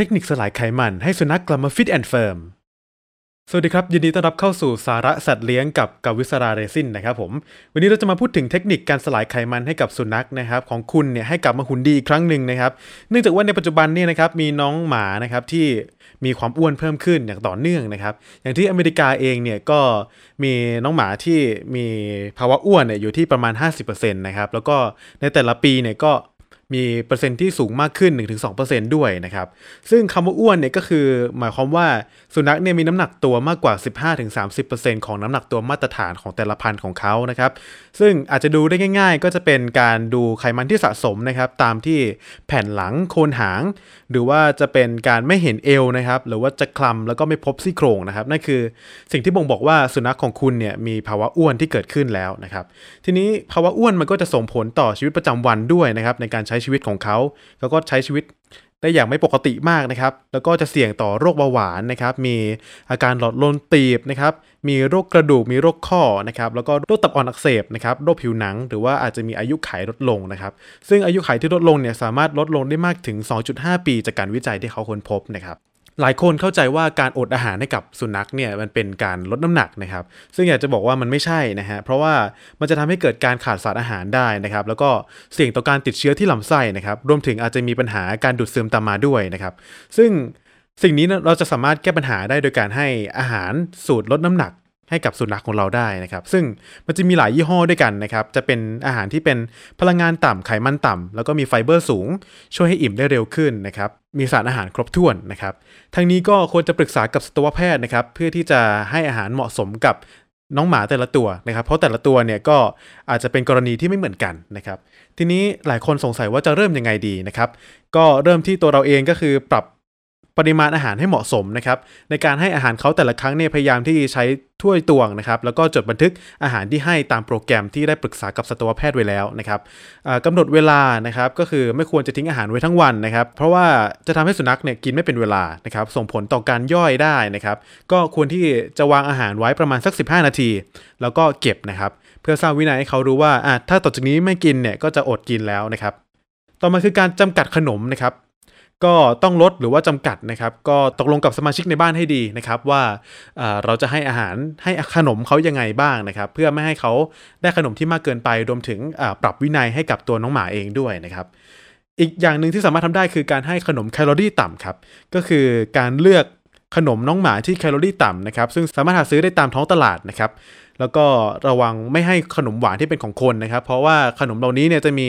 เทคนิคสลายไขมันให้สุนัขกลับมา fit and firm สวัสดีครับ ยินดีต้อนรับเข้าสู่สาระสัตว์เลี้ยงกับกาวิสราเรซินนะครับผม วันนี้เราจะมาพูดถึงเทคนิคการสลายไขมันให้กับสุนัขนะครับของคุณเนี่ยให้กลับมาหุ่นดีอีกครั้งหนึ่งนะครับ เนื่องจากว่าในปัจจุบันเนี่ยนะครับมีน้องหมานะครับที่มีความอ้วนเพิ่มขึ้นอย่างต่อเนื่องนะครับ อย่างที่อเมริกาเองเนี่ยก็มีน้องหมาที่มีภาวะอ้วนเนี่ยอยู่ที่ประมาณ 50%นะครับแล้วก็ในแต่ละปีเนี่ยก็ มีเปอร์เซ็นต์ที่สูงมากขึ้น 1-2%ด้วยนะครับ ซึ่งคำว่าอ้วนเนี่ยก็คือหมายความว่าสุนัขเนี่ยมีน้ำหนักตัวมากกว่า 15-30%ของน้ำหนักตัวมาตรฐานของแต่ละพันธุ์ของเขานะครับ ซึ่งอาจจะดูได้ง่าย ๆ ก็จะเป็นการดูไขมันที่สะสมนะครับตามที่แผ่นหลังโคนหาง หรือว่าจะเป็นการไม่เห็นเอวนะครับหรือว่าจะคลำแล้วก็ไม่พบซี่โครงนะครับนั่นคือสิ่งที่บ่งบอกว่าสุนัขของคุณเนี่ยมีภาวะอ้วนที่เกิดขึ้นแล้วนะครับ ทีนี้ภาวะอ้วนมันก็จะส่งผลต่อชีวิตประจำวันด้วยนะครับในการใช้ชีวิตของเขาแล้วก็ใช้ชีวิตได้อย่างไม่ปกติมากนะครับ แล้วก็จะเสี่ยงต่อโรคเบาหวานนะครับ มีอาการหลอดลมตีบนะครับ มีโรคกระดูก มีโรคข้อนะครับ แล้วก็โรคตับอ่อนอักเสบนะครับ โรคผิวหนัง หรือว่าอาจจะมีอายุขัยลดลงนะครับ ซึ่งอายุขัยที่ลดลงเนี่ยสามารถลดลงได้มากถึง 2.5 ปีจากการวิจัยที่เขาค้นพบนะครับ หลายคนเข้าใจว่าการอดอาหารให้กับสุนัขเนี่ยมันเป็นการลดน้ำหนักนะครับ ซึ่งอยากจะบอกว่ามันไม่ใช่นะฮะเพราะว่ามันจะทำให้เกิดการขาดสารอาหารได้นะครับ แล้วก็เสี่ยงต่อการติดเชื้อที่ลำไส้นะครับ รวมถึงอาจจะมีปัญหาการดูดซึมตามมาด้วยนะครับ ซึ่งสิ่งนี้เราจะสามารถแก้ปัญหาได้โดยการให้อาหารสูตรลดน้ำหนัก ให้กับสุนัขของเราได้นะครับ ซึ่งมันจะมีหลายยี่ห้อด้วยกันนะครับ จะเป็นอาหารที่เป็นพลังงานต่ำไขมันต่ำแล้วก็มีไฟเบอร์สูง ช่วยให้อิ่มได้เร็วขึ้นนะครับ มีสารอาหารครบถ้วนนะครับ ทั้งนี้ก็ควรจะปรึกษากับสัตวแพทย์นะครับ เพื่อที่จะให้อาหารเหมาะสมกับน้องหมาแต่ละตัวนะครับ เพราะแต่ละตัวเนี่ยก็อาจจะเป็นกรณีที่ไม่เหมือนกันนะครับ ทีนี้หลายคนสงสัยว่าจะเริ่มยังไงดีนะครับ ก็เริ่มที่ตัวเราเองก็คือปรับ ปริมาณอาหารให้เหมาะสมนะครับในการให้อาหารเขาแต่ละครั้งเนี่ยพยายามที่ใช้ถ้วยตวงนะครับแล้วก็จดบันทึกอาหารที่ให้ตามโปรแกรมที่ได้ปรึกษากับสัตวแพทย์ไว้แล้วนะครับกำหนดเวลานะครับก็คือไม่ควรจะทิ้งอาหารไว้ทั้งวันนะครับเพราะว่าจะทำให้สุนัขเนี่ยกินไม่เป็นเวลานะครับส่งผลต่อการย่อยได้นะครับก็ควรที่จะวางอาหารไว้ประมาณสัก 15 นาที แล้วก็เก็บนะครับเพื่อสร้างวินัยให้เขารู้ว่าอะถ้าต่อจากนี้ไม่กินเนี่ยก็จะอดกินแล้วนะครับต่อมาคือการจำกัดขนมนะครับ ก็ต้องลดหรือว่าจำกัดนะครับ ก็ตกลงกับสมาชิกในบ้านให้ดีนะครับ ว่าเราจะให้อาหารให้ขนมเขายังไงบ้างนะครับ เพื่อไม่ให้เขาได้ขนมที่มากเกินไปรวมถึงปรับวินัยให้กับตัวน้องหมาเองด้วยนะครับ อีกอย่างหนึ่งที่สามารถทำได้คือการให้ขนมแคลอรี่ต่ำครับ ก็คือการเลือกขนมน้องหมาที่แคลอรี่ต่ำนะครับซึ่งสามารถหาซื้อได้ตามท้องตลาดนะครับ แล้วก็ระวังไม่ให้ขนมหวานที่เป็นของคนนะครับ เพราะว่าขนมเหล่านี้เนี่ยจะมี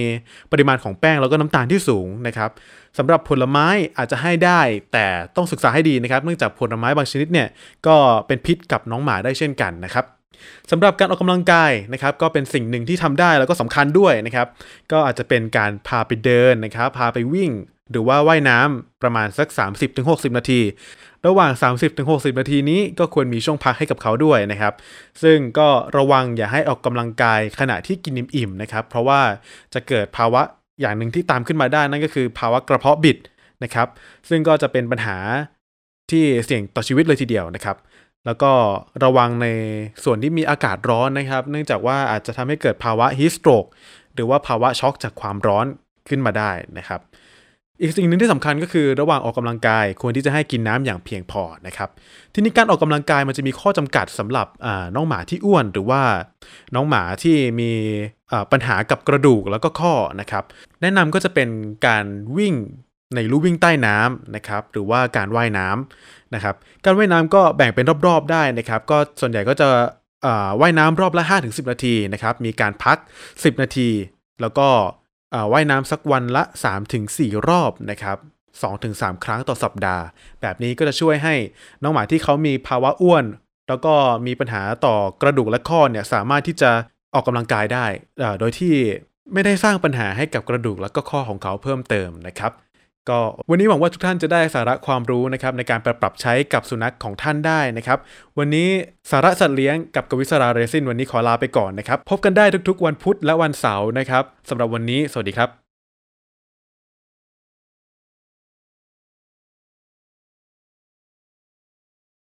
ปริมาณของแป้งแล้วก็น้ำตาลที่สูงนะครับสำหรับผลไม้อาจจะให้ได้ แต่ต้องศึกษาให้ดีนะครับ เนื่องจากผลไม้บางชนิดเนี่ยก็เป็นพิษกับน้องหมาได้เช่นกันนะครับสำหรับการออกกำลังกายนะครับก็เป็นสิ่งหนึ่งที่ทำได้แล้วก็สำคัญด้วยนะครับ ก็อาจจะเป็นการพาไปเดินนะครับ พาไปวิ่ง หรือว่าว่ายน้ำประมาณสัก 30-60 นาที ระหว่าง 30-60 นาทีนี้ก็ควรมีช่วงพักให้กับเขาด้วยนะครับ ซึ่งก็ระวังอย่าให้ออกกำลังกายขณะที่กินอิ่มๆนะครับ เพราะว่าจะเกิดภาวะอย่างหนึ่งที่ตามขึ้นมาได้นั่นก็คือ ภาวะกระเพาะบิดนะครับ ซึ่งก็จะเป็นปัญหาที่เสี่ยงต่อชีวิตเลยทีเดียวนะครับ แล้วก็ระวังในส่วนที่มีอากาศร้อนนะครับ เนื่องจากว่าอาจจะทำให้เกิดภาวะฮีสโตรกหรือว่าภาวะช็อกจากความร้อนขึ้นมาได้นะครับ อีกสิ่งหนึ่งที่สำคัญก็คือระหว่างออกกำลังกายควรที่จะให้กินน้ำอย่างเพียงพอนะครับ ทีนี้การออกกำลังกายมันจะมีข้อจำกัดสำหรับน้องหมาที่อ้วนหรือว่าน้องหมาที่มีปัญหากับกระดูกแล้วก็ข้อนะครับ แนะนำก็จะเป็นการวิ่งในลู่วิ่งใต้น้ำนะครับหรือว่าการว่ายน้ำนะครับการว่ายน้ำก็แบ่งเป็นรอบๆได้นะครับ ก็ส่วนใหญ่ก็จะว่ายน้ำรอบละ 5-10 นาทีนะครับมีการพัก 10 นาที แล้วก็ ว่ายน้ำสักวันละ 3-4 รอบนะครับ2-3 ครั้งต่อสัปดาห์ แบบนี้ก็จะช่วยให้น้องหมาที่เขามีภาวะอ้วน แล้วก็มีปัญหาต่อกระดูกและข้อเนี่ยสามารถที่จะออกกำลังกายได้ โดยที่ไม่ได้สร้างปัญหาให้กับกระดูกและก็ข้อของเขาเพิ่มเติมนะครับ ก็วันนี้หวังว่าทุกท่านจะได้สาระความรู้นะครับในการปรับใช้กับสุนัขของท่านได้นะครับ วันนี้สาระสัตว์เลี้ยงกับกวิศราเรซินวันนี้ขอลาไปก่อนนะครับ พบกันได้ทุกๆ วันพุธและวันเสาร์นะครับสำหรับวันนี้ สวัสดีครับ